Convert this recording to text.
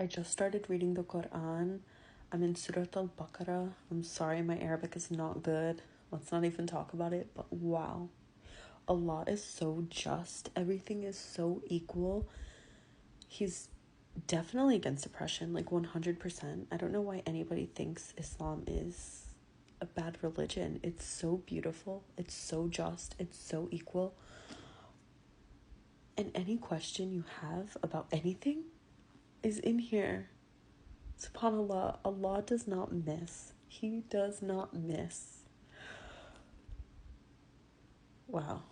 I just started reading the Quran. I'm in Surat al Baqarah. I'm sorry, my Arabic is not good. Let's not even talk about it, but wow. Allah is so just. Everything is so equal. He's definitely against oppression, like 100%. I don't know why anybody thinks Islam is a bad religion. It's so beautiful, it's so just, it's so equal. And any question you have about anything is in here. SubhanAllah, Allah does not miss. He does not miss. Wow.